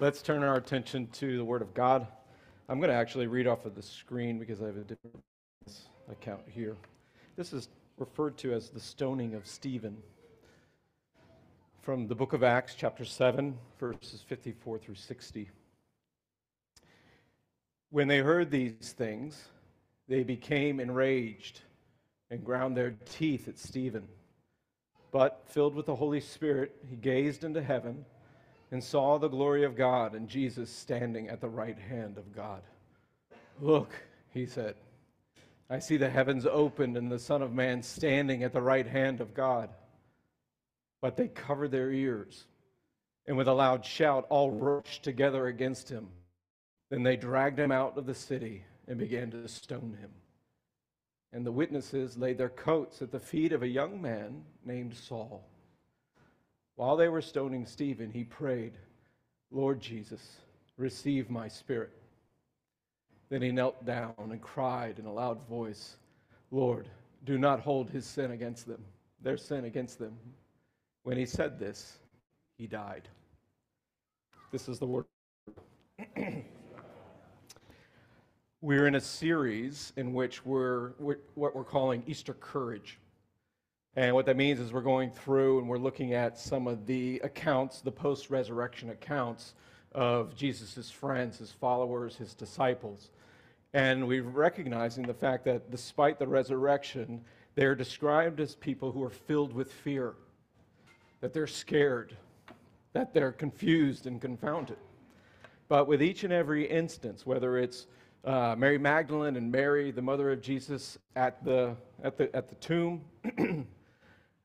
Let's turn our attention to the Word of God. I'm going to actually read off of the screen because I have a different account here. This is referred to as the stoning of Stephen from the book of Acts, chapter 7, verses 54 through 60. When they heard these things, they became enraged and ground their teeth at Stephen. But, filled with the Holy Spirit, he gazed into heaven and saw the glory of God and Jesus standing at the right hand of God. Look, he said, I see the heavens opened and the Son of Man standing at the right hand of God. But they covered their ears, and with a loud shout, all rushed together against him. Then they dragged him out of the city and began to stone him. And the witnesses laid their coats at the feet of a young man named Saul. While they were stoning Stephen, he prayed, Lord Jesus, receive my spirit. Then he knelt down and cried in a loud voice, Lord, do not hold his sin against them, their sin against them. When he said this, he died. This is the word. we're in a series in which we're, what we're calling Easter Courage. And what that means is we're going through and we're looking at some of the accounts, the post resurrection accounts of Jesus' friends, his followers, his disciples. And we're recognizing the fact that despite the resurrection, they're described as people who are filled with fear, that they're scared, that they're confused and confounded. But with each and every instance, whether it's uh, Mary Magdalene and Mary, the mother of Jesus, at the, at the, at the tomb,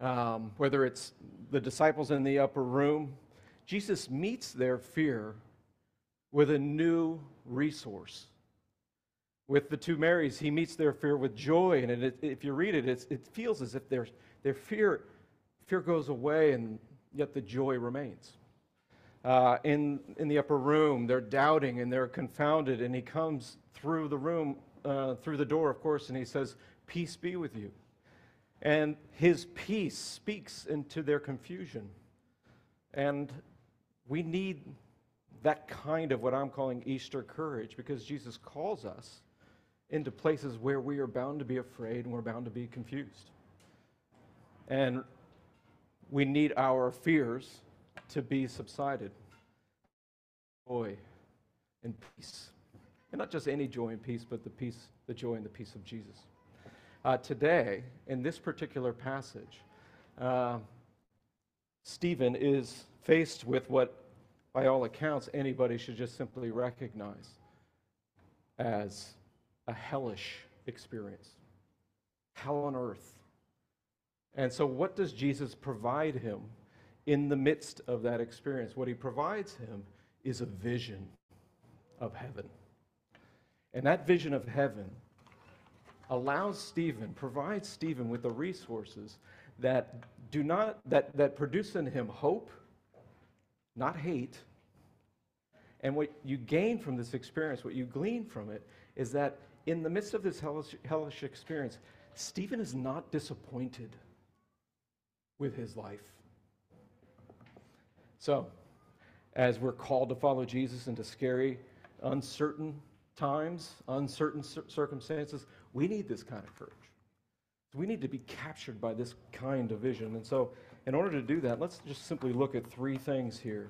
um, whether it's the disciples in the upper room, Jesus meets their fear with a new resource. With the two Marys, he meets their fear with joy. And it, if you read it, it feels as if their, their fear, fear goes away and yet the joy remains. Uh, in, in the upper room, they're doubting and they're confounded. And he comes through the room, uh, through the door, of course, and he says, Peace be with you. And his peace speaks into their confusion. And we need that kind of what I'm calling Easter courage because Jesus calls us into places where we are bound to be afraid and we're bound to be confused. And we need our fears to be subsided. Joy and peace. And not just any joy and peace, but the peace, the joy and the peace of Jesus. Uh, today, in this particular passage, uh, Stephen is faced with what, by all accounts, anybody should just simply recognize as a hellish experience. Hell on earth. And so, what does Jesus provide him in the midst of that experience? What he provides him is a vision of heaven. And that vision of heaven allows Stephen, provides Stephen with the resources that do not, that, that produce in him hope, not hate. And what you gain from this experience, what you glean from it, is that in the midst of this hellish, hellish experience, Stephen is not disappointed with his life. So, as we're called to follow Jesus into scary, uncertain times, uncertain circumstances, we need this kind of courage. We need to be captured by this kind of vision. And so, in order to do that, let's just simply look at three things here.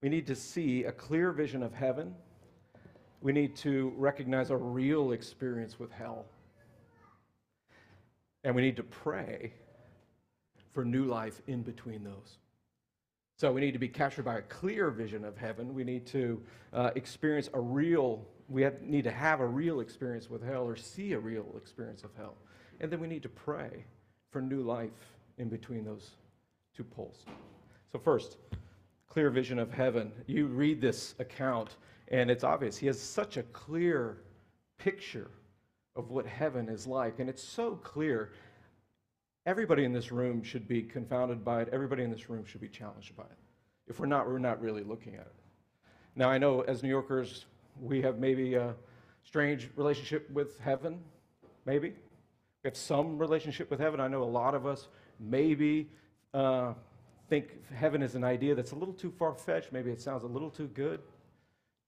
We need to see a clear vision of heaven. We need to recognize a real experience with hell. And we need to pray for new life in between those. So we need to be captured by a clear vision of heaven. We need to uh, experience a real, we have, need to have a real experience with hell or see a real experience of hell. And then we need to pray for new life in between those two poles. So, first, clear vision of heaven. You read this account, and it's obvious. He has such a clear picture of what heaven is like. And it's so clear Everybody in this room should be confounded by it. Everybody in this room should be challenged by it. If we're not, we're not really looking at it. Now, I know as New Yorkers, we have maybe a strange relationship with heaven, maybe. We have some relationship with heaven. I know a lot of us maybe uh, think heaven is an idea that's a little too far fetched. Maybe it sounds a little too good,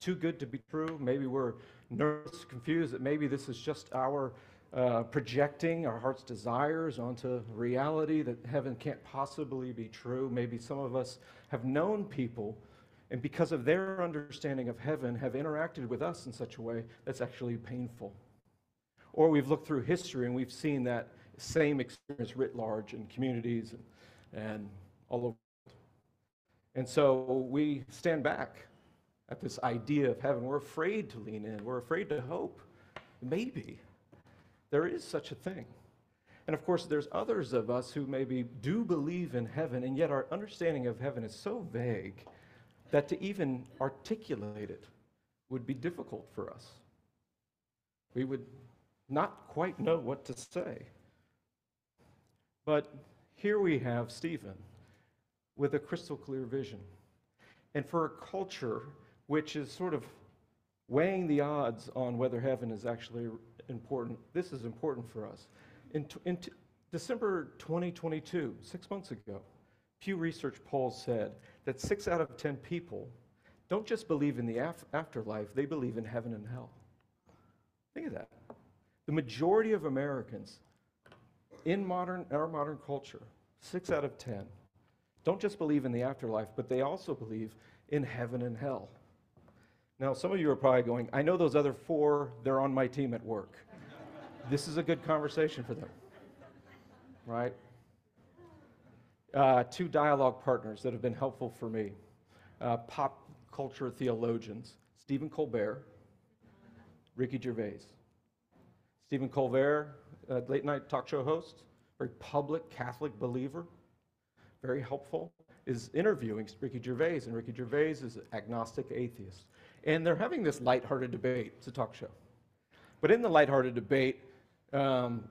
too good to be true. Maybe we're nervous, confused that maybe this is just our uh, projecting our heart's desires onto reality that heaven can't possibly be true. Maybe some of us have known people, and because of their understanding of heaven, have interacted with us in such a way that's actually painful. Or we've looked through history and we've seen that same experience writ large in communities and, and all over. And so we stand back at this idea of heaven. We're afraid to lean in, we're afraid to hope. Maybe there is such a thing. And of course, there's others of us who maybe do believe in heaven, and yet our understanding of heaven is so vague that to even articulate it would be difficult for us. We would not quite know what to say. But here we have Stephen with a crystal clear vision. And for a culture which is sort of weighing the odds on whether heaven is actually important. This is important for us. In, in December 2022, six months ago, Pew Research polls said that six out of 10 people don't just believe in the af- afterlife, they believe in heaven and hell. Think of that. The majority of Americans in modern, our modern culture, six out of 10, don't just believe in the afterlife, but they also believe in heaven and hell. Now, some of you are probably going, I know those other four, they're on my team at work. this is a good conversation for them, right? Uh, two dialogue partners that have been helpful for me uh, pop culture theologians, Stephen Colbert, Ricky Gervais. Stephen Colbert, late night talk show host, very public Catholic believer, very helpful, is interviewing Ricky Gervais, and Ricky Gervais is an agnostic atheist. And they're having this lighthearted debate. It's a talk show. But in the lighthearted debate, um,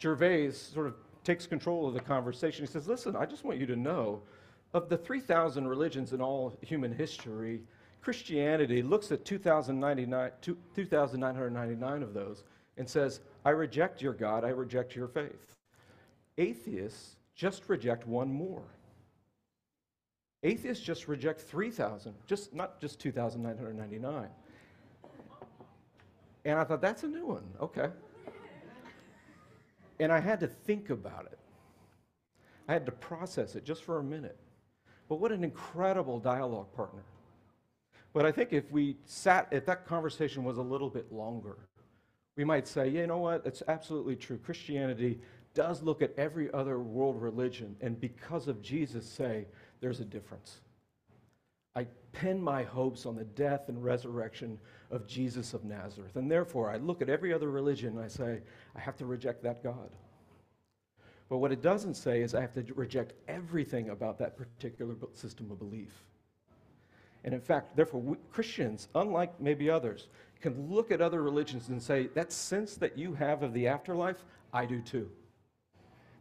Gervais sort of takes control of the conversation. He says, Listen, I just want you to know of the 3,000 religions in all human history, Christianity looks at 2,999 of those and says, I reject your God, I reject your faith. Atheists just reject one more. Atheists just reject 3,000, just not just 2,999. And I thought, that's a new one. Okay. And I had to think about it. I had to process it just for a minute. But what an incredible dialogue partner. But I think if we sat, if that conversation was a little bit longer, we might say, you know what, it's absolutely true. Christianity does look at every other world religion, and because of Jesus, say, there's a difference. I pin my hopes on the death and resurrection of Jesus of Nazareth. And therefore, I look at every other religion and I say, I have to reject that God. But what it doesn't say is I have to reject everything about that particular system of belief. And in fact, therefore, we, Christians, unlike maybe others, can look at other religions and say, that sense that you have of the afterlife, I do too.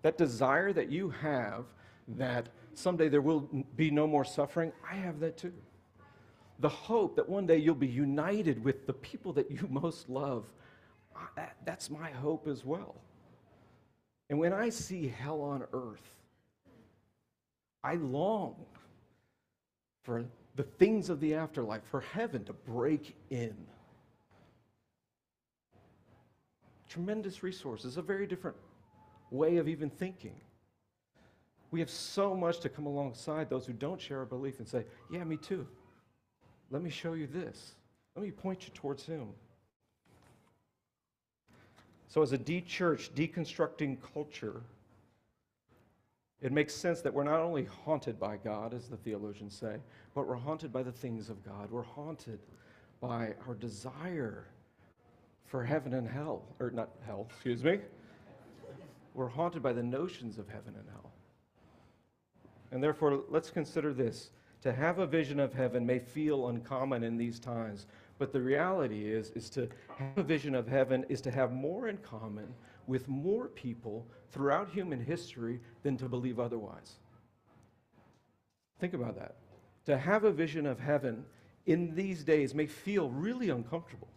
That desire that you have that someday there will be no more suffering, I have that too. The hope that one day you'll be united with the people that you most love, that's my hope as well. And when I see hell on earth, I long for the things of the afterlife, for heaven to break in. Tremendous resources, a very different way of even thinking. We have so much to come alongside those who don't share our belief and say, Yeah, me too. Let me show you this. Let me point you towards Him. So, as a de church, deconstructing culture, it makes sense that we're not only haunted by God, as the theologians say, but we're haunted by the things of God. We're haunted by our desire for heaven and hell, or not hell, excuse me. We're haunted by the notions of heaven and hell. And therefore, let's consider this. To have a vision of heaven may feel uncommon in these times, but the reality is, is to have a vision of heaven is to have more in common with more people throughout human history than to believe otherwise. Think about that. To have a vision of heaven in these days may feel really uncomfortable.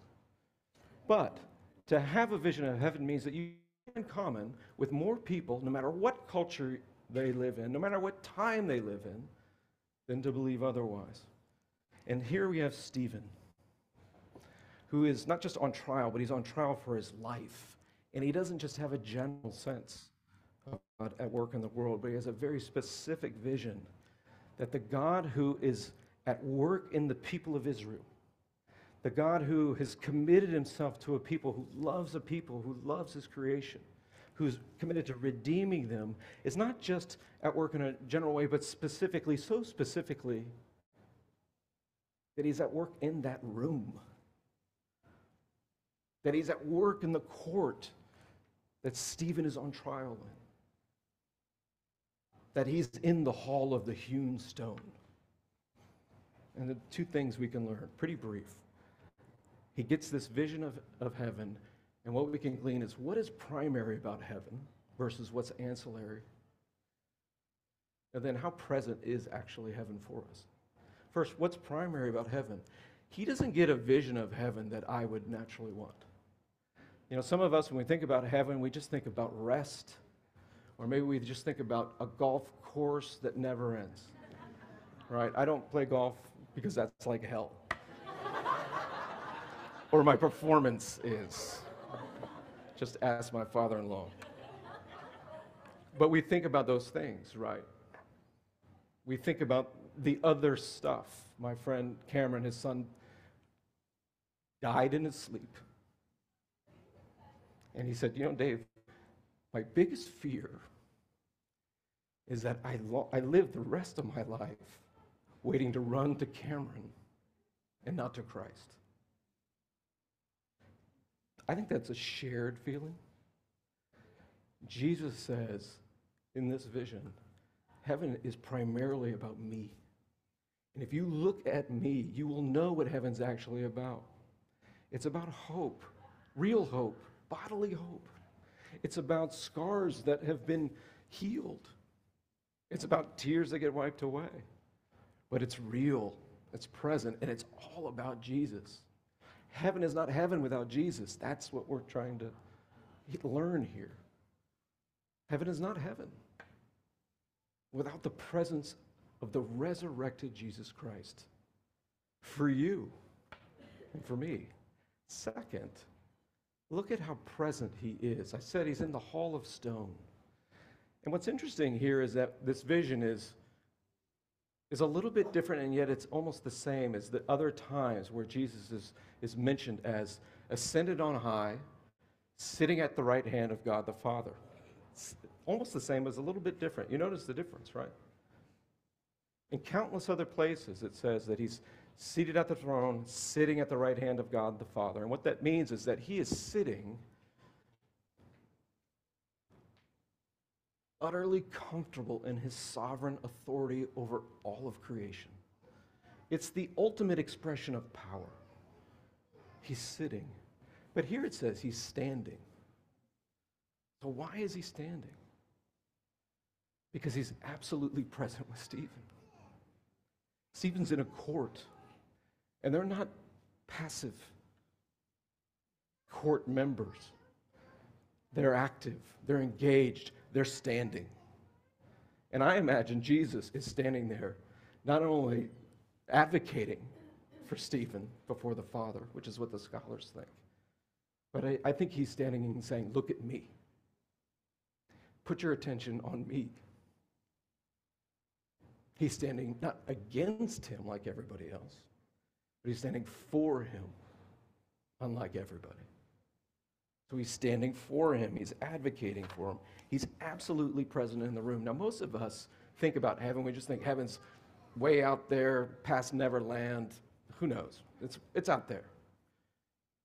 But to have a vision of heaven means that you in common with more people, no matter what culture they live in, no matter what time they live in, than to believe otherwise. And here we have Stephen, who is not just on trial, but he's on trial for his life. And he doesn't just have a general sense of God at work in the world, but he has a very specific vision that the God who is at work in the people of Israel, the God who has committed himself to a people, who loves a people, who loves his creation, who's committed to redeeming them, is not just at work in a general way, but specifically, so specifically, that he's at work in that room, that he's at work in the court that Stephen is on trial in, that he's in the hall of the hewn stone. And the two things we can learn, pretty brief. He gets this vision of, of heaven, and what we can glean is what is primary about heaven versus what's ancillary. And then how present is actually heaven for us. First, what's primary about heaven? He doesn't get a vision of heaven that I would naturally want. You know, some of us, when we think about heaven, we just think about rest, or maybe we just think about a golf course that never ends. Right? I don't play golf because that's like hell. or my performance is. Just ask my father in law. But we think about those things, right? We think about the other stuff. My friend Cameron, his son, died in his sleep. And he said, You know, Dave, my biggest fear is that I, lo- I live the rest of my life waiting to run to Cameron and not to Christ. I think that's a shared feeling. Jesus says in this vision, heaven is primarily about me. And if you look at me, you will know what heaven's actually about. It's about hope, real hope, bodily hope. It's about scars that have been healed. It's about tears that get wiped away. But it's real, it's present, and it's all about Jesus. Heaven is not heaven without Jesus. That's what we're trying to learn here. Heaven is not heaven without the presence of the resurrected Jesus Christ for you and for me. Second, look at how present he is. I said he's in the hall of stone. And what's interesting here is that this vision is, is a little bit different, and yet it's almost the same as the other times where Jesus is, is mentioned as ascended on high, sitting at the right hand of God the Father. It's almost the same, as a little bit different. You notice the difference, right? In countless other places, it says that he's seated at the throne, sitting at the right hand of God the Father. And what that means is that he is sitting utterly comfortable in his sovereign authority over all of creation. It's the ultimate expression of power. He's sitting. But here it says he's standing. So why is he standing? Because he's absolutely present with Stephen. Stephen's in a court, and they're not passive court members. They're active, they're engaged, they're standing. And I imagine Jesus is standing there, not only advocating for Stephen before the Father, which is what the scholars think, but I, I think he's standing and saying, Look at me. Put your attention on me. He's standing not against him like everybody else, but he's standing for him, unlike everybody. So he's standing for him, he's advocating for him. He's absolutely present in the room. Now, most of us think about heaven, we just think heaven's way out there, past Neverland. Who knows? It's, it's out there.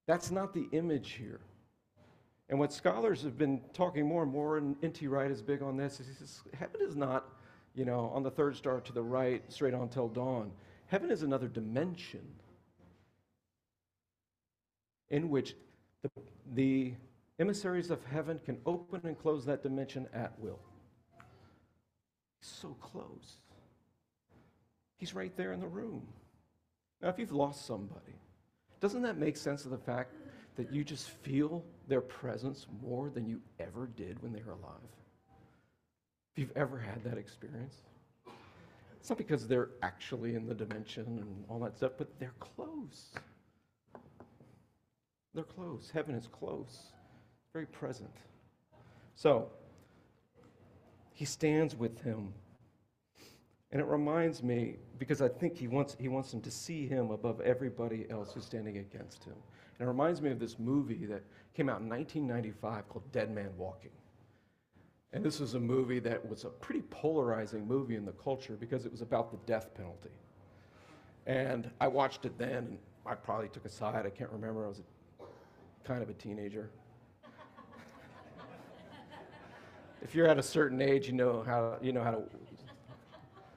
That's not the image here. And what scholars have been talking more and more, and N.T. Wright is big on this, is he says, heaven is not, you know, on the third star to the right, straight on till dawn. Heaven is another dimension in which the, the emissaries of heaven can open and close that dimension at will. So close. He's right there in the room. Now, if you've lost somebody, doesn't that make sense of the fact that you just feel their presence more than you ever did when they were alive? If you've ever had that experience, it's not because they're actually in the dimension and all that stuff, but they're close. They're close. Heaven is close, very present. So, he stands with him. And it reminds me, because I think he wants, he wants him to see him above everybody else who's standing against him. And it reminds me of this movie that came out in 1995 called Dead Man Walking. And this was a movie that was a pretty polarizing movie in the culture because it was about the death penalty. And I watched it then, and I probably took a side. I can't remember. I was a, kind of a teenager. if you're at a certain age, you know how you know how to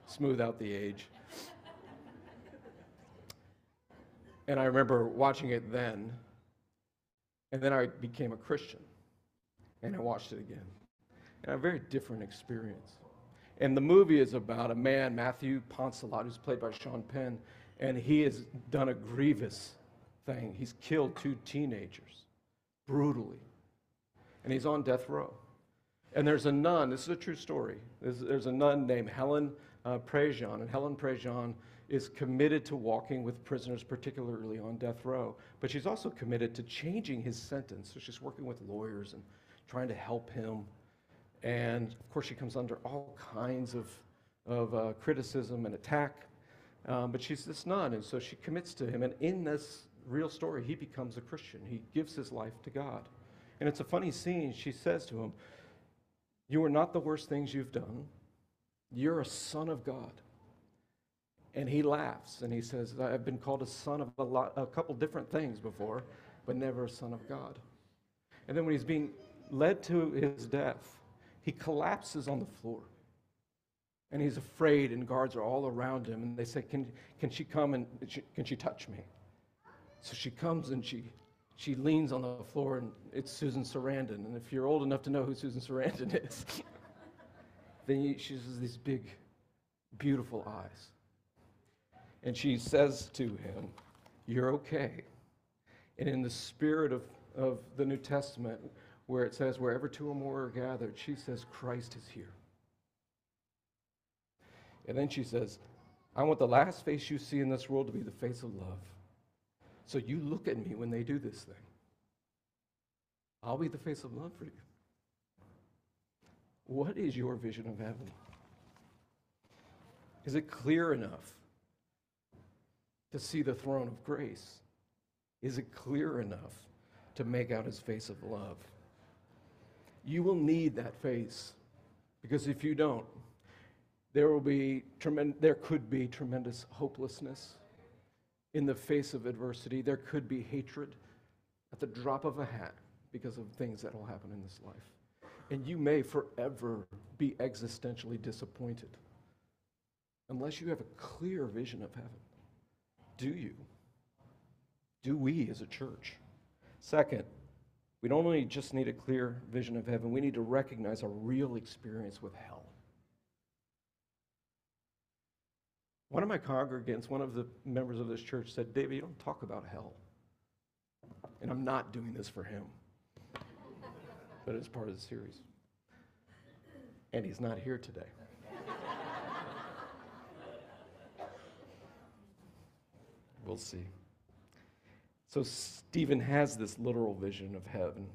smooth out the age. And I remember watching it then, and then I became a Christian, and I watched it again and a very different experience. And the movie is about a man, Matthew Poncelet, who's played by Sean Penn, and he has done a grievous thing. He's killed two teenagers brutally, and he's on death row. And there's a nun, this is a true story. There's, there's a nun named Helen uh, Prejean, and Helen Prejean is committed to walking with prisoners, particularly on death row. But she's also committed to changing his sentence. So she's working with lawyers and trying to help him and of course, she comes under all kinds of, of uh, criticism and attack. Um, but she's this nun, and so she commits to him. And in this real story, he becomes a Christian. He gives his life to God. And it's a funny scene. She says to him, You are not the worst things you've done. You're a son of God. And he laughs and he says, I've been called a son of a, lot, a couple different things before, but never a son of God. And then when he's being led to his death, he collapses on the floor. And he's afraid, and guards are all around him. And they say, Can, can she come and can she touch me? So she comes and she, she leans on the floor, and it's Susan Sarandon. And if you're old enough to know who Susan Sarandon is, then you, she has these big, beautiful eyes. And she says to him, You're okay. And in the spirit of, of the New Testament, where it says, wherever two or more are gathered, she says, Christ is here. And then she says, I want the last face you see in this world to be the face of love. So you look at me when they do this thing. I'll be the face of love for you. What is your vision of heaven? Is it clear enough to see the throne of grace? Is it clear enough to make out his face of love? You will need that face because if you don't, there will be tremend- there could be tremendous hopelessness in the face of adversity. There could be hatred at the drop of a hat because of things that will happen in this life. And you may forever be existentially disappointed unless you have a clear vision of heaven. Do you? Do we as a church? Second, we don't only just need a clear vision of heaven, we need to recognize a real experience with hell. One of my congregants, one of the members of this church said, David, you don't talk about hell. And I'm not doing this for him, but it's part of the series. And he's not here today. we'll see. So Stephen has this literal vision of heaven.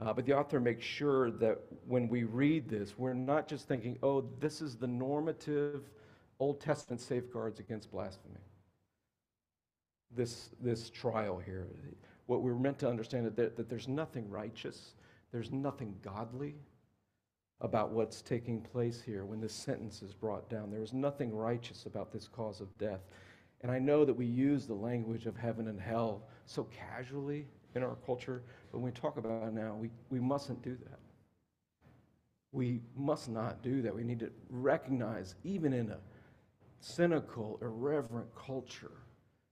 Uh, but the author makes sure that when we read this, we're not just thinking, oh, this is the normative Old Testament safeguards against blasphemy. This, this trial here. What we're meant to understand is that, that there's nothing righteous, there's nothing godly about what's taking place here when this sentence is brought down. There is nothing righteous about this cause of death. And I know that we use the language of heaven and hell so casually in our culture, but when we talk about it now, we, we mustn't do that. We must not do that. We need to recognize, even in a cynical, irreverent culture,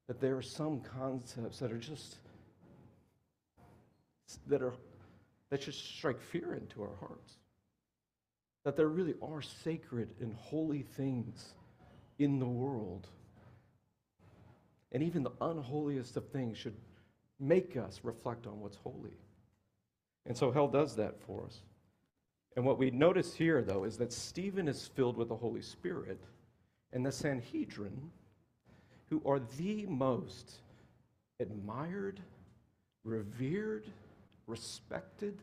that there are some concepts that are just that are that should strike fear into our hearts. That there really are sacred and holy things in the world and even the unholiest of things should make us reflect on what's holy. And so hell does that for us. And what we notice here, though, is that Stephen is filled with the Holy Spirit, and the Sanhedrin, who are the most admired, revered, respected,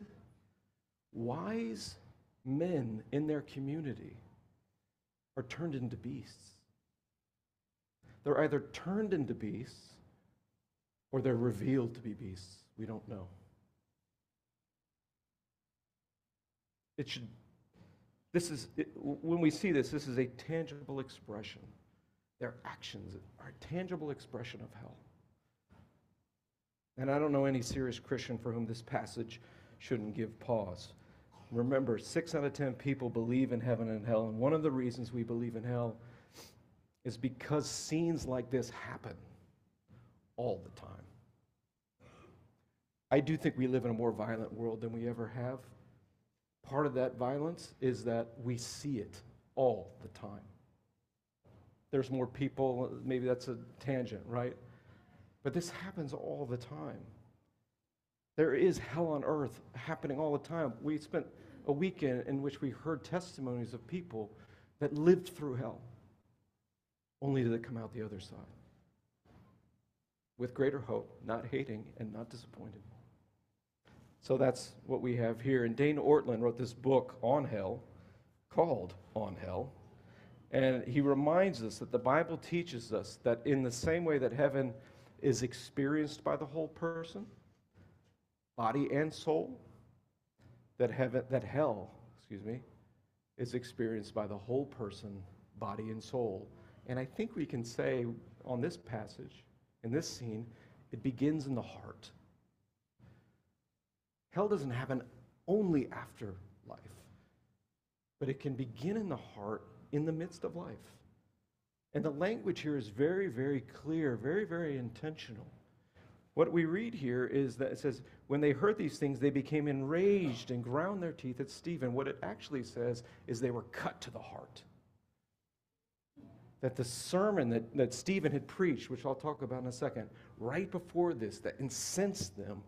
wise men in their community, are turned into beasts. They're either turned into beasts or they're revealed to be beasts. We don't know. It should, this is, when we see this, this is a tangible expression. Their actions are a tangible expression of hell. And I don't know any serious Christian for whom this passage shouldn't give pause. Remember, six out of ten people believe in heaven and hell, and one of the reasons we believe in hell is because scenes like this happen all the time. I do think we live in a more violent world than we ever have. Part of that violence is that we see it all the time. There's more people, maybe that's a tangent, right? But this happens all the time. There is hell on earth happening all the time. We spent a weekend in which we heard testimonies of people that lived through hell, only to come out the other side with greater hope, not hating and not disappointed. So that's what we have here. And Dane Ortlund wrote this book on hell called On Hell. And he reminds us that the Bible teaches us that in the same way that heaven is experienced by the whole person, body and soul, that heaven that hell, excuse me, is experienced by the whole person, body and soul. And I think we can say on this passage, in this scene, it begins in the heart. Hell doesn't happen only after life, but it can begin in the heart in the midst of life. And the language here is very, very clear, very, very intentional. What we read here is that it says, when they heard these things, they became enraged and ground their teeth at Stephen. What it actually says is they were cut to the heart. That the sermon that, that Stephen had preached, which I'll talk about in a second, right before this, that incensed them,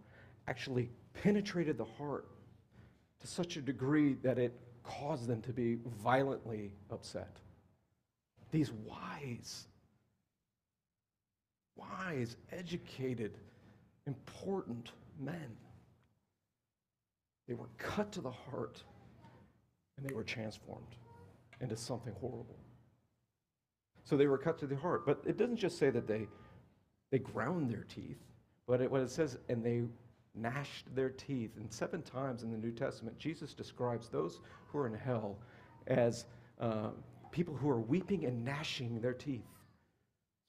actually penetrated the heart to such a degree that it caused them to be violently upset. These wise, wise, educated, important men, they were cut to the heart and they were transformed into something horrible. So they were cut to the heart. But it doesn't just say that they, they ground their teeth, but it, what it says, and they gnashed their teeth. And seven times in the New Testament, Jesus describes those who are in hell as uh, people who are weeping and gnashing their teeth.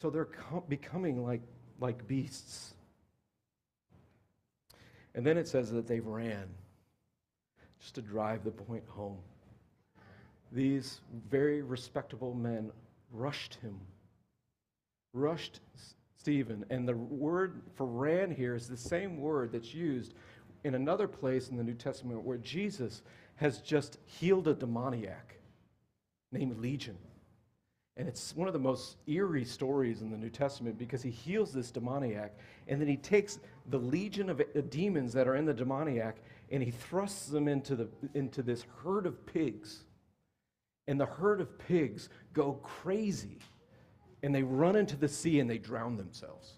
So they're com- becoming like, like beasts. And then it says that they've ran just to drive the point home. These very respectable men rushed him, rushed Stephen. And the word for ran here is the same word that's used in another place in the New Testament where Jesus has just healed a demoniac named Legion. And it's one of the most eerie stories in the New Testament because he heals this demoniac and then he takes the legion of uh, demons that are in the demoniac and he thrusts them into, the, into this herd of pigs. And the herd of pigs go crazy and they run into the sea and they drown themselves.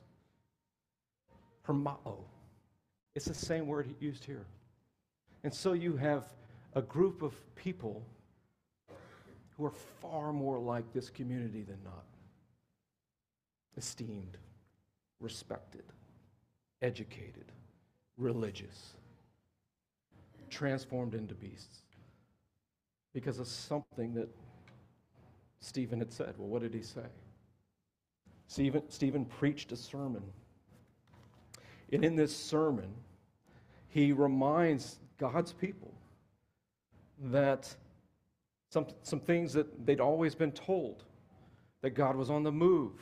Hormao. It's the same word used here. And so you have a group of people who are far more like this community than not. Esteemed, respected, educated, religious, transformed into beasts because of something that Stephen had said. Well, what did he say? Stephen, Stephen preached a sermon. And in this sermon, he reminds God's people that some, some things that they'd always been told that God was on the move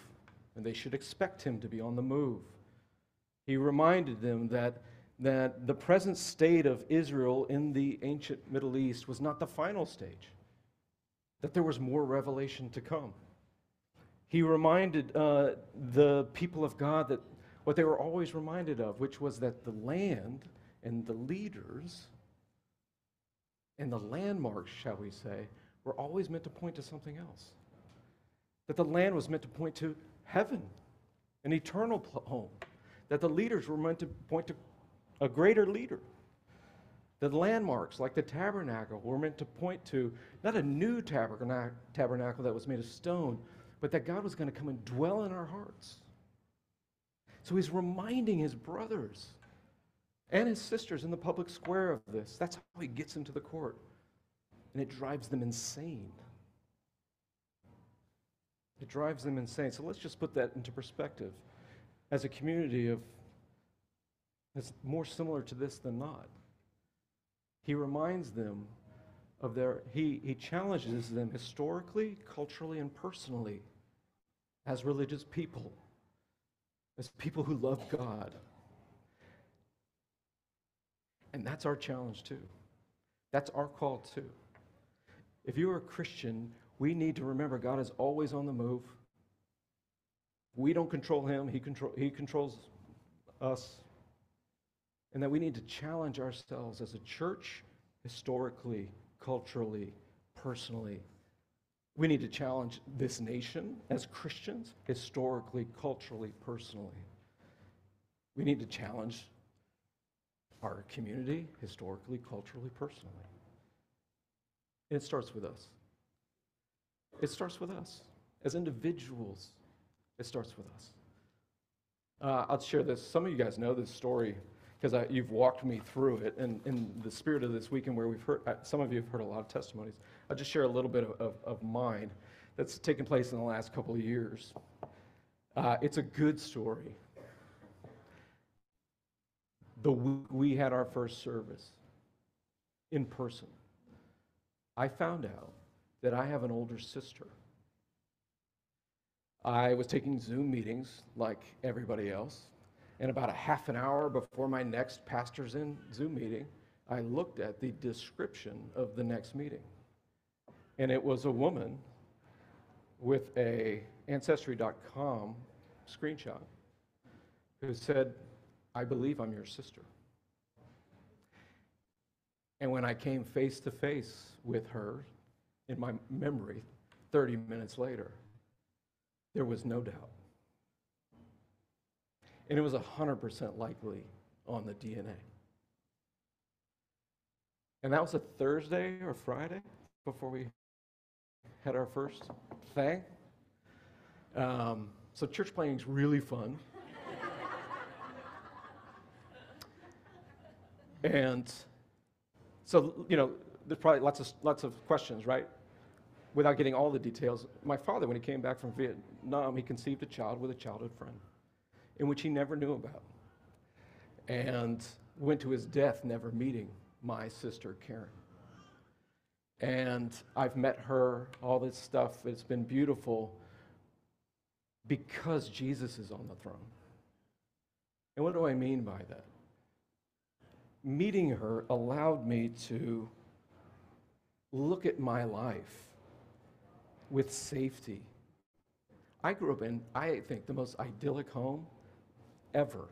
and they should expect him to be on the move. He reminded them that, that the present state of Israel in the ancient Middle East was not the final stage, that there was more revelation to come. He reminded uh, the people of God that what they were always reminded of, which was that the land and the leaders And the landmarks, shall we say, were always meant to point to something else. That the land was meant to point to heaven, an eternal home. That the leaders were meant to point to a greater leader. The landmarks, like the tabernacle, were meant to point to not a new tabernacle that was made of stone, but that God was going to come and dwell in our hearts. So he's reminding his brothers and his sisters in the public square of this. That's how he gets into the court. And it drives them insane. It drives them insane. So let's just put that into perspective. As a community of that's more similar to this than not. He reminds them of their, he, he challenges them historically, culturally, and personally as religious people, as people who love God. And that's our challenge too. That's our call too. If you are a Christian, we need to remember God is always on the move. We don't control him, he, control, he controls us. And that we need to challenge ourselves as a church, historically, culturally, personally. We need to challenge this nation as Christians, historically, culturally, personally. We need to challenge our community, historically, culturally, personally. And it starts with us. It starts with us. As individuals, it starts with us. Uh, I'll share this. Some of you guys know this story because you've walked me through it. And in the spirit of this weekend, where we've heard, some of you have heard a lot of testimonies, I'll just share a little bit of, of, of mine that's taken place in the last couple of years. Uh, it's a good story. The week we had our first service in person, I found out that I have an older sister. I was taking Zoom meetings like everybody else. And about a half an hour before my next pastor's in Zoom meeting, I looked at the description of the next meeting. And it was a woman with a ancestry.com screenshot who said, I believe I'm your sister. And when I came face to face with her in my memory 30 minutes later, there was no doubt. And it was 100% likely on the DNA. And that was a Thursday or Friday before we had our first thing. Um, so church planning is really fun. and so, you know, there's probably lots of, lots of questions, right? Without getting all the details, my father, when he came back from Vietnam, he conceived a child with a childhood friend in which he never knew about. And went to his death never meeting my sister, Karen. And I've met her, all this stuff. It's been beautiful because Jesus is on the throne. And what do I mean by that? Meeting her allowed me to look at my life with safety. I grew up in, I think, the most idyllic home ever.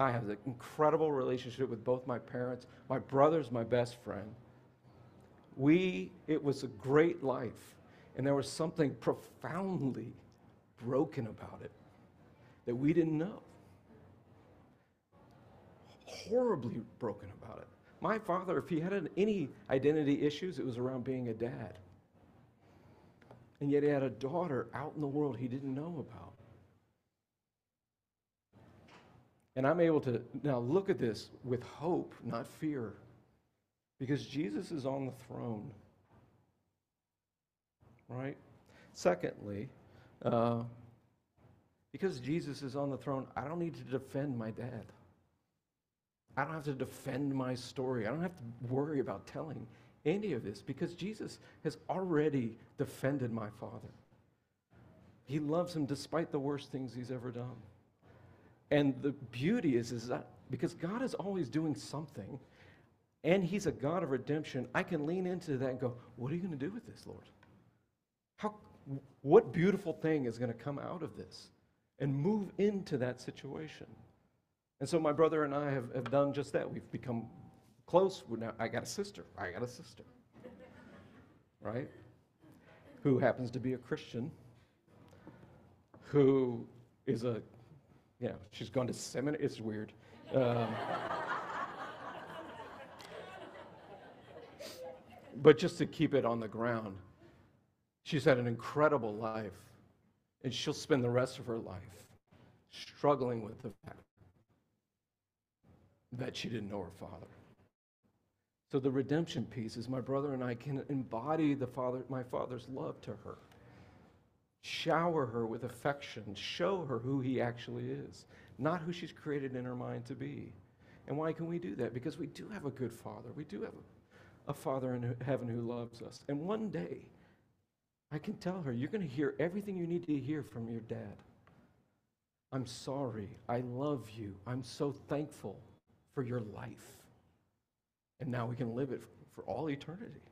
I have an incredible relationship with both my parents. My brother's my best friend. We, it was a great life, and there was something profoundly broken about it that we didn't know. Horribly broken about it. My father, if he had any identity issues, it was around being a dad. And yet he had a daughter out in the world he didn't know about. And I'm able to now look at this with hope, not fear, because Jesus is on the throne. Right? Secondly, uh, because Jesus is on the throne, I don't need to defend my dad. I don't have to defend my story. I don't have to worry about telling any of this because Jesus has already defended my father. He loves him despite the worst things he's ever done. And the beauty is, is that because God is always doing something, and He's a God of redemption, I can lean into that and go, What are you going to do with this, Lord? How, what beautiful thing is going to come out of this? And move into that situation. And so my brother and I have, have done just that. We've become close. Now, I got a sister. I got a sister. Right? Who happens to be a Christian, who is a, know, she's gone to seminary. It's weird. Um, but just to keep it on the ground, she's had an incredible life, and she'll spend the rest of her life struggling with the fact that she didn't know her father. So the redemption piece is my brother and I can embody the father, my father's love to her. Shower her with affection, show her who he actually is, not who she's created in her mind to be. And why can we do that? Because we do have a good father. We do have a, a father in heaven who loves us. And one day, I can tell her, you're going to hear everything you need to hear from your dad. I'm sorry. I love you. I'm so thankful for your life. And now we can live it for all eternity.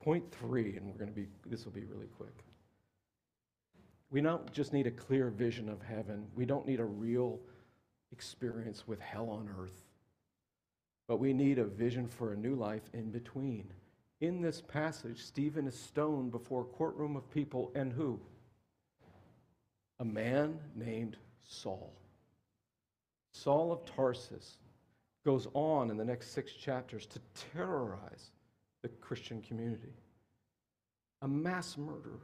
Point three, and we're going to be, this will be really quick. We don't just need a clear vision of heaven, we don't need a real experience with hell on earth, but we need a vision for a new life in between. In this passage, Stephen is stoned before a courtroom of people, and who? A man named Saul. Saul of Tarsus goes on in the next six chapters to terrorize the Christian community. A mass murderer,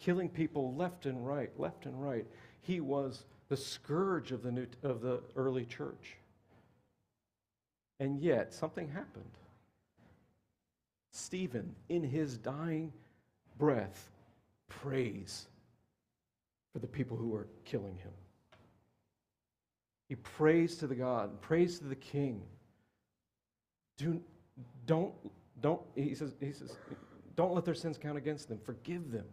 killing people left and right, left and right. He was the scourge of the, new, of the early church. And yet, something happened. Stephen, in his dying breath, prays for the people who are killing him. He prays to the God, prays to the King. Do, don't, don't, he says, he says, don't let their sins count against them. Forgive them.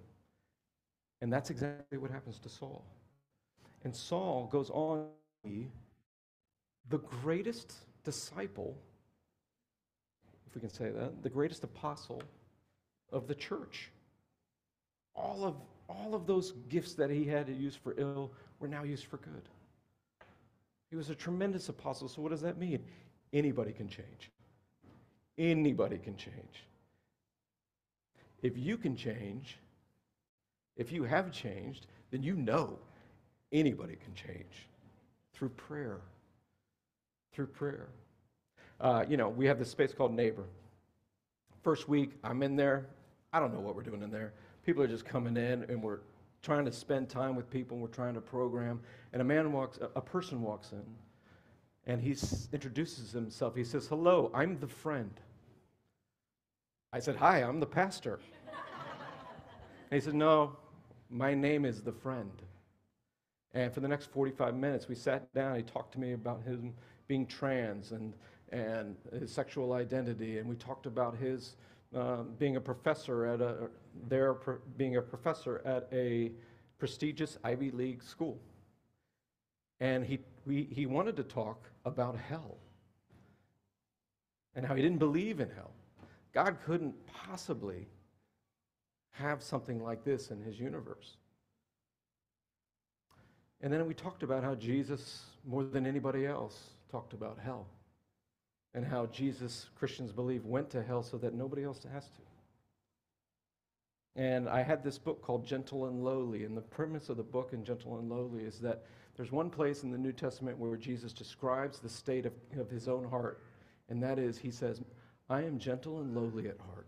And that's exactly what happens to Saul. And Saul goes on to be the greatest disciple, if we can say that, the greatest apostle of the church. All of, all of those gifts that he had to use for ill were now used for good. He was a tremendous apostle. So, what does that mean? Anybody can change. Anybody can change. If you can change, if you have changed, then you know anybody can change through prayer. Through prayer. Uh, you know, we have this space called Neighbor. First week, I'm in there. I don't know what we're doing in there. People are just coming in, and we're trying to spend time with people, and we're trying to program. And a man walks, a person walks in, and he introduces himself. He says, Hello, I'm the friend. I said, Hi, I'm the pastor. and he said, No, my name is the friend. And for the next 45 minutes, we sat down. He talked to me about him being trans and, and his sexual identity. And we talked about his um, being a professor at a, there being a professor at a prestigious Ivy League school. And he, we, he wanted to talk about hell and how he didn't believe in hell. God couldn't possibly have something like this in his universe. And then we talked about how Jesus, more than anybody else, talked about hell and how Jesus, Christians believe, went to hell so that nobody else has to. And I had this book called Gentle and Lowly, and the premise of the book in Gentle and Lowly is that there's one place in the New Testament where Jesus describes the state of, of his own heart, and that is, he says, I am gentle and lowly at heart.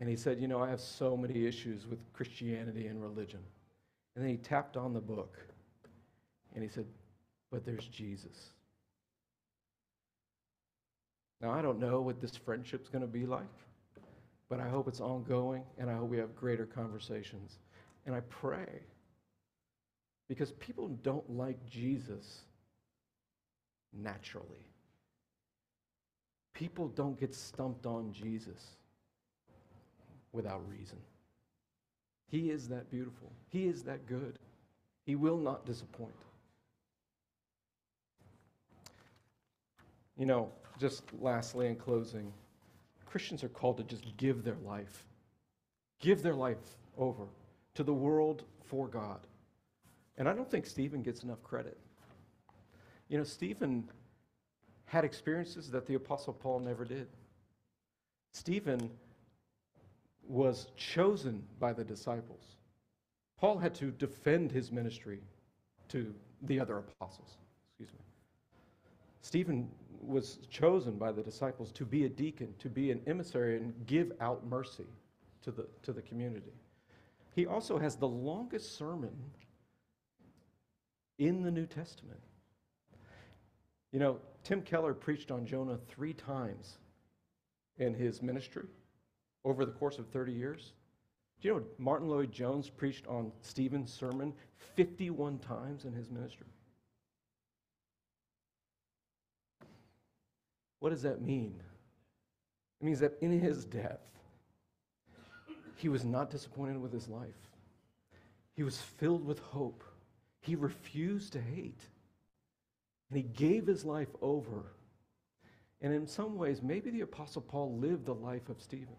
And he said, You know, I have so many issues with Christianity and religion. And then he tapped on the book and he said, But there's Jesus. Now, I don't know what this friendship's going to be like, but I hope it's ongoing and I hope we have greater conversations. And I pray because people don't like Jesus naturally. People don't get stumped on Jesus without reason. He is that beautiful. He is that good. He will not disappoint. You know, just lastly in closing, Christians are called to just give their life, give their life over to the world for God. And I don't think Stephen gets enough credit. You know, Stephen had experiences that the Apostle Paul never did. Stephen was chosen by the disciples. Paul had to defend his ministry to the other apostles. Excuse me. Stephen was chosen by the disciples to be a deacon, to be an emissary, and give out mercy to the, to the community. He also has the longest sermon in the New Testament. You know, Tim Keller preached on Jonah three times in his ministry over the course of 30 years. Do you know Martyn Lloyd-Jones preached on Stephen's sermon 51 times in his ministry? What does that mean? It means that in his death, he was not disappointed with his life. He was filled with hope. He refused to hate. And he gave his life over. And in some ways, maybe the Apostle Paul lived the life of Stephen.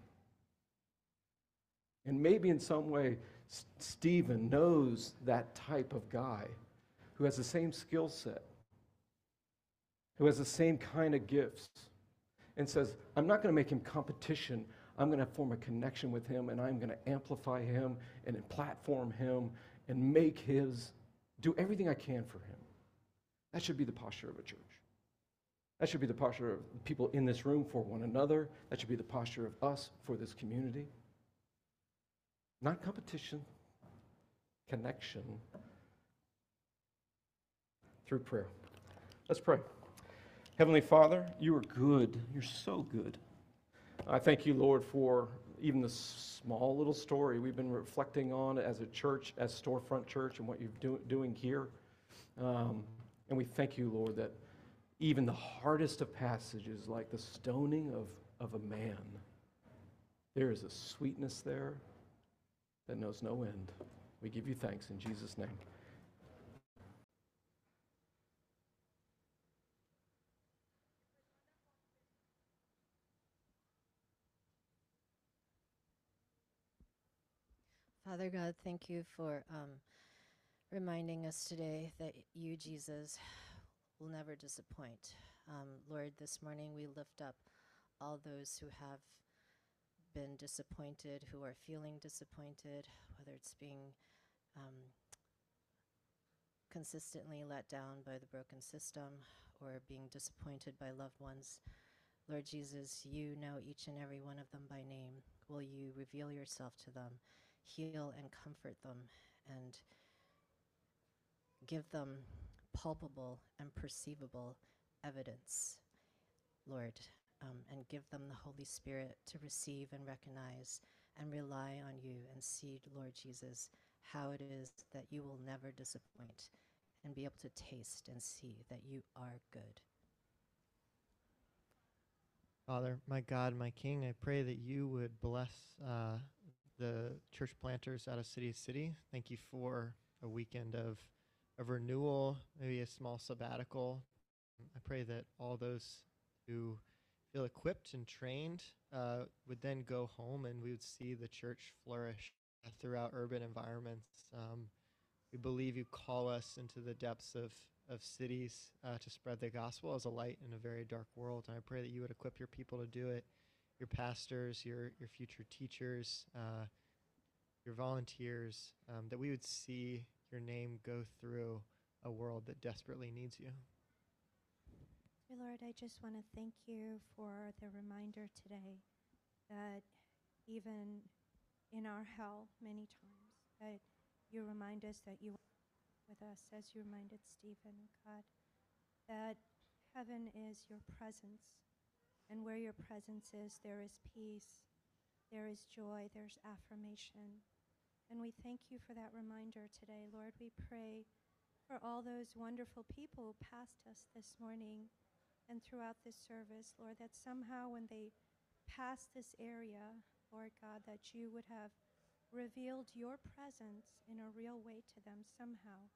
And maybe in some way, S- Stephen knows that type of guy who has the same skill set, who has the same kind of gifts, and says, I'm not going to make him competition. I'm going to form a connection with him, and I'm going to amplify him and platform him and make his, do everything I can for him. That should be the posture of a church. That should be the posture of the people in this room for one another. That should be the posture of us for this community. Not competition, connection through prayer. Let's pray. Heavenly Father, you are good. You're so good. I thank you, Lord, for even the small little story we've been reflecting on as a church, as Storefront Church, and what you're do, doing here. Um, and we thank you, Lord, that even the hardest of passages, like the stoning of, of a man, there is a sweetness there that knows no end. We give you thanks in Jesus' name. Father God, thank you for um, reminding us today that you, Jesus, will never disappoint. Um, Lord, this morning we lift up all those who have been disappointed, who are feeling disappointed, whether it's being um, consistently let down by the broken system or being disappointed by loved ones. Lord Jesus, you know each and every one of them by name. Will you reveal yourself to them? Heal and comfort them and give them palpable and perceivable evidence, Lord, um, and give them the Holy Spirit to receive and recognize and rely on you and see, Lord Jesus, how it is that you will never disappoint and be able to taste and see that you are good. Father, my God, my King, I pray that you would bless uh, the church planters out of City City. Thank you for a weekend of, of renewal, maybe a small sabbatical. I pray that all those who feel equipped and trained uh, would then go home and we would see the church flourish throughout urban environments. Um, we believe you call us into the depths of, of cities uh, to spread the gospel as a light in a very dark world. And I pray that you would equip your people to do it your pastors, your, your future teachers, uh, your volunteers, um, that we would see your name go through a world that desperately needs you. Dear Lord, I just want to thank you for the reminder today that even in our hell, many times, that you remind us that you are with us, as you reminded Stephen, God, that heaven is your presence and where your presence is, there is peace, there is joy, there's affirmation. And we thank you for that reminder today. Lord, we pray for all those wonderful people who passed us this morning and throughout this service, Lord, that somehow when they pass this area, Lord God, that you would have revealed your presence in a real way to them somehow,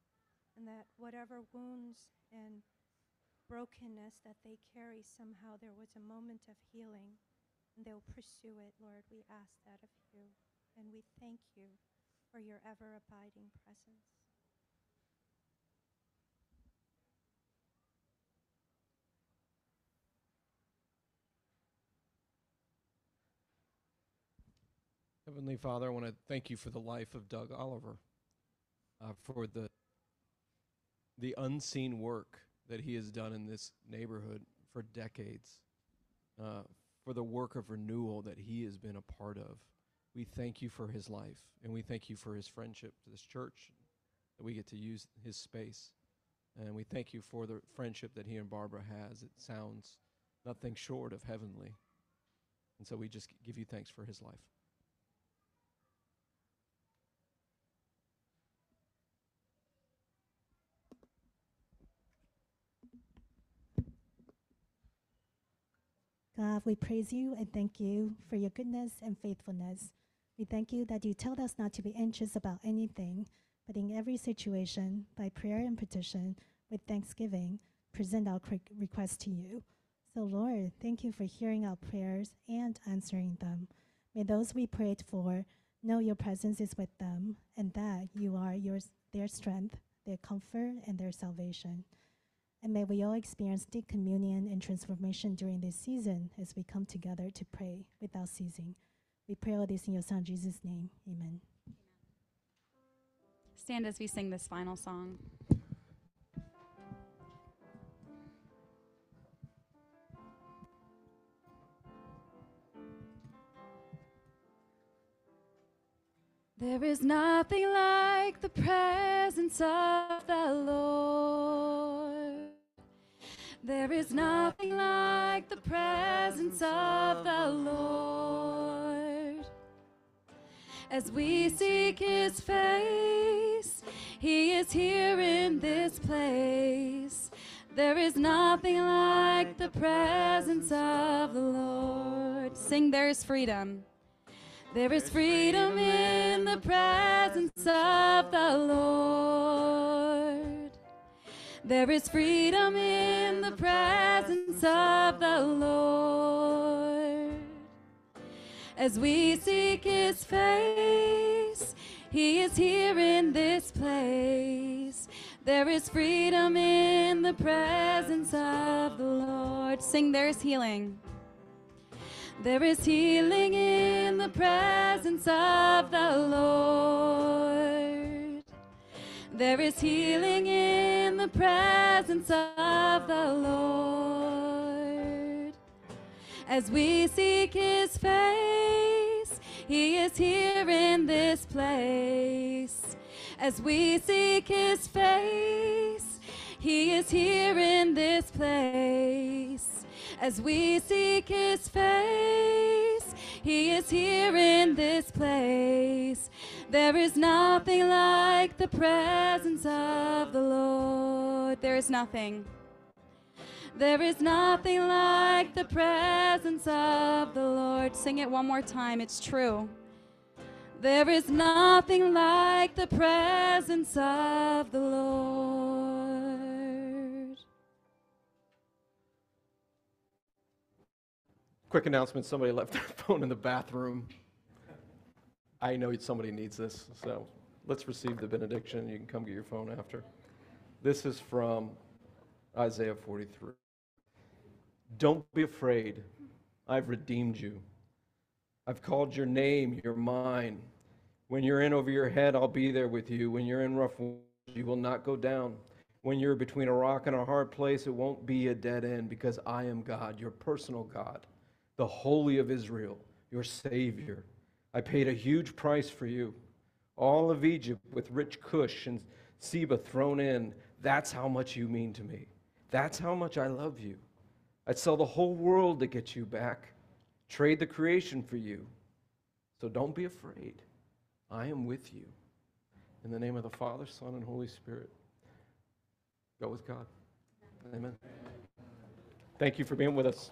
and that whatever wounds and brokenness that they carry, somehow there was a moment of healing, and they'll pursue it, Lord. We ask that of you, and we thank you for your ever abiding presence. Heavenly Father, I want to thank you for the life of Doug Oliver, uh, for the the unseen work that he has done in this neighborhood for decades, uh, for the work of renewal that he has been a part of. We thank you for his life, and we thank you for his friendship to this church, that we get to use his space, and we thank you for the friendship that he and Barbara has. It sounds nothing short of heavenly, and so we just give you thanks for his life. God, we praise you and thank you for your goodness and faithfulness. We thank you that you told us not to be anxious about anything, but in every situation, by prayer and petition, with thanksgiving, present our requests to you. So, Lord, thank you for hearing our prayers and answering them. May those we prayed for know your presence is with them and that you are yours, their strength, their comfort, and their salvation. And may we all experience deep communion and transformation during this season as we come together to pray without ceasing. We pray all this in your Son, Jesus' name. Amen. Stand as we sing this final song. There is nothing like the presence of the Lord. There is nothing like the presence of the Lord. As we seek his face, he is here in this place. There is nothing like the presence of the Lord. Sing, there's freedom. There is freedom in the presence of the Lord. There is freedom in the presence of the Lord. As we seek his face, he is here in this place. There is freedom in the presence of the Lord. Sing, there's healing. There is healing in the presence of the Lord. There is healing in the presence of the Lord. As we seek his face, he is here in this place. As we seek his face, he is here in this place. As we seek his face, he is here in this place. There is nothing like the presence of the Lord. There is nothing. There is nothing like the presence of the Lord. Sing it one more time. It's true. There is nothing like the presence of the Lord. Quick announcement somebody left their phone in the bathroom. I know somebody needs this, so let's receive the benediction. You can come get your phone after. This is from Isaiah 43. Don't be afraid. I've redeemed you. I've called your name, you're mine. When you're in over your head, I'll be there with you. When you're in rough waters, you will not go down. When you're between a rock and a hard place, it won't be a dead end because I am God, your personal God, the Holy of Israel, your Savior. I paid a huge price for you. All of Egypt with rich Cush and Seba thrown in. That's how much you mean to me. That's how much I love you. I'd sell the whole world to get you back, trade the creation for you. So don't be afraid. I am with you. In the name of the Father, Son, and Holy Spirit, go with God. Amen. Thank you for being with us.